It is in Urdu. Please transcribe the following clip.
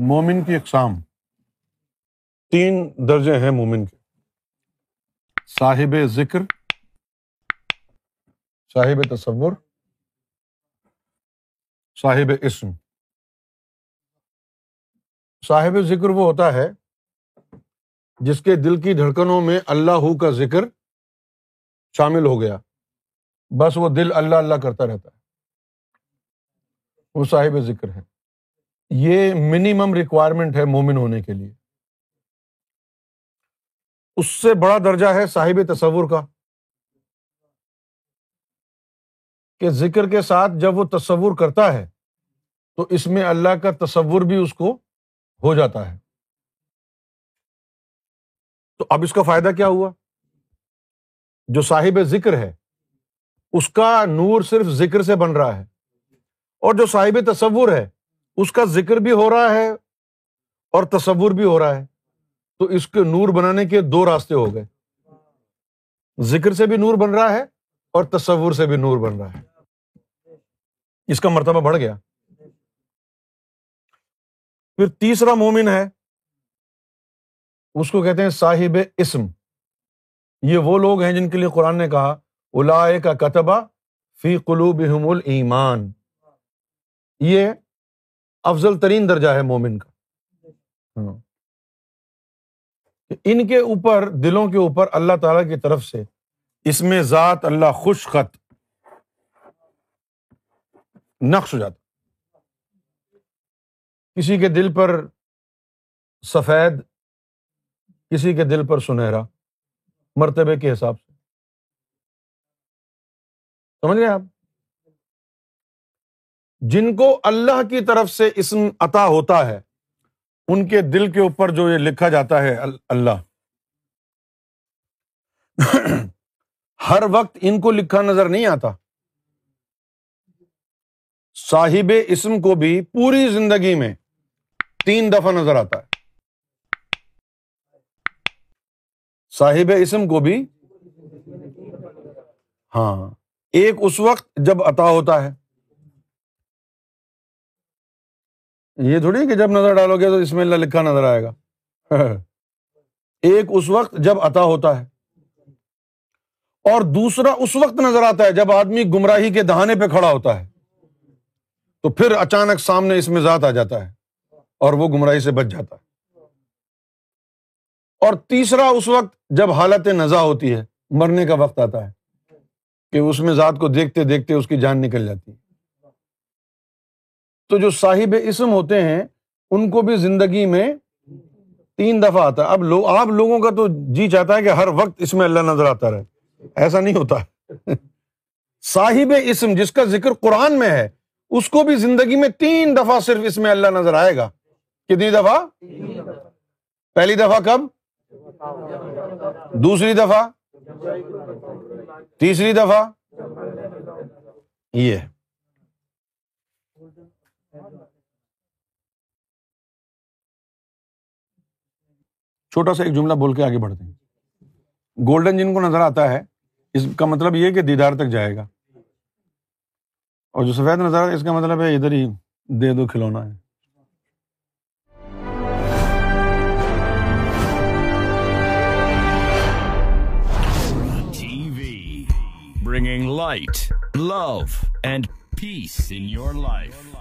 مومن کی اقسام۔ تین درجے ہیں مومن کے۔ صاحب ذکر، صاحب تصور، صاحب اسم۔ صاحب ذکر وہ ہوتا ہے جس کے دل کی دھڑکنوں میں اللہ کا ذکر شامل ہو گیا۔ بس وہ دل اللہ اللہ کرتا رہتا ہے۔ وہ صاحب ذکر ہے۔ یہ منیمم ریکوائرمنٹ ہے مومن ہونے کے لیے۔ اس سے بڑا درجہ ہے صاحب تصور کا۔ کہ ذکر کے ساتھ جب وہ تصور کرتا ہے، تو اس میں اللہ کا تصور بھی اس کو ہو جاتا ہے۔ تو اب اس کا فائدہ کیا ہوا؟ جو صاحب ذکر ہے، اس کا نور صرف ذکر سے بن رہا ہے۔ اور جو صاحب تصور ہے اس کا ذکر بھی ہو رہا ہے اور تصور بھی ہو رہا ہے۔ تو اس کے نور بنانے کے دو راستے ہو گئے۔ ذکر سے بھی نور بن رہا ہے اور تصور سے بھی نور بن رہا ہے۔ اس کا مرتبہ بڑھ گیا۔ پھر تیسرا مومن ہے۔ اس کو کہتے ہیں صاحب اسم۔ یہ وہ لوگ ہیں جن کے لیے قرآن نے کہا الا کا کتبہ فی قلوب ایمان یہ افضل ترین درجہ ہے مومن کا۔ ہاں۔ ان کے اوپر، دلوں کے اوپر اللہ تعالی کی طرف سے اس میں ذات اللہ خوش خط نقش ہو جاتا۔ کسی کے دل پر سفید، کسی کے دل پر سنہرا، مرتبے کے حساب سے۔ سمجھ گئے آپ؟ جن کو اللہ کی طرف سے اسم عطا ہوتا ہے، ان کے دل کے اوپر جو یہ لکھا جاتا ہے اللہ۔ ہر وقت ان کو لکھا نظر نہیں آتا۔ صاحب اسم کو بھی پوری زندگی میں تین دفعہ نظر آتا ہے۔ صاحب اسم کو بھی ہاں ایک اس وقت جب عطا ہوتا ہے۔ یہ تھوڑی کہ جب نظر ڈالو گے تو اس میں اللہ لکھا نظر آئے گا۔ ایک اس وقت جب عطا ہوتا ہے اور دوسرا اس وقت نظر آتا ہے جب آدمی گمراہی کے دہانے پہ کھڑا ہوتا ہے، تو پھر اچانک سامنے اس میں ذات آ جاتا ہے اور وہ گمراہی سے بچ جاتا ہے۔ اور تیسرا اس وقت جب حالت نزا ہوتی ہے، مرنے کا وقت آتا ہے کہ اس میں ذات کو دیکھتے دیکھتے اس کی جان نکل جاتی ہے۔ تو جو صاحب اسم ہوتے ہیں، ان کو بھی زندگی میں تین دفعہ آتا ہے۔ اب لوگ آپ لوگوں کا تو جی چاہتا ہے کہ ہر وقت اس میں اللہ نظر آتا رہے۔ ایسا نہیں ہوتا۔ صاحب اسم جس کا ذکر قرآن میں ہے، اس کو بھی زندگی میں تین دفعہ صرف اس میں اللہ نظر آئے گا۔ کتنی دفعہ؟ پہلی دفعہ کب؟ دوسری دفعہ؟ تیسری دفعہ؟ یہ۔ چھوٹا سا ایک جملہ بول کے آگے بڑھتے ہیں۔ گولڈن جن کو نظر آتا ہے، اس کا مطلب یہ کہ دیدار تک جائے گا۔ اور جو سفید نظر آتا ہے، اس کا مطلب ہے ادھر ہی دے دو کھلونا ہے۔ Bringing light love and peace in your life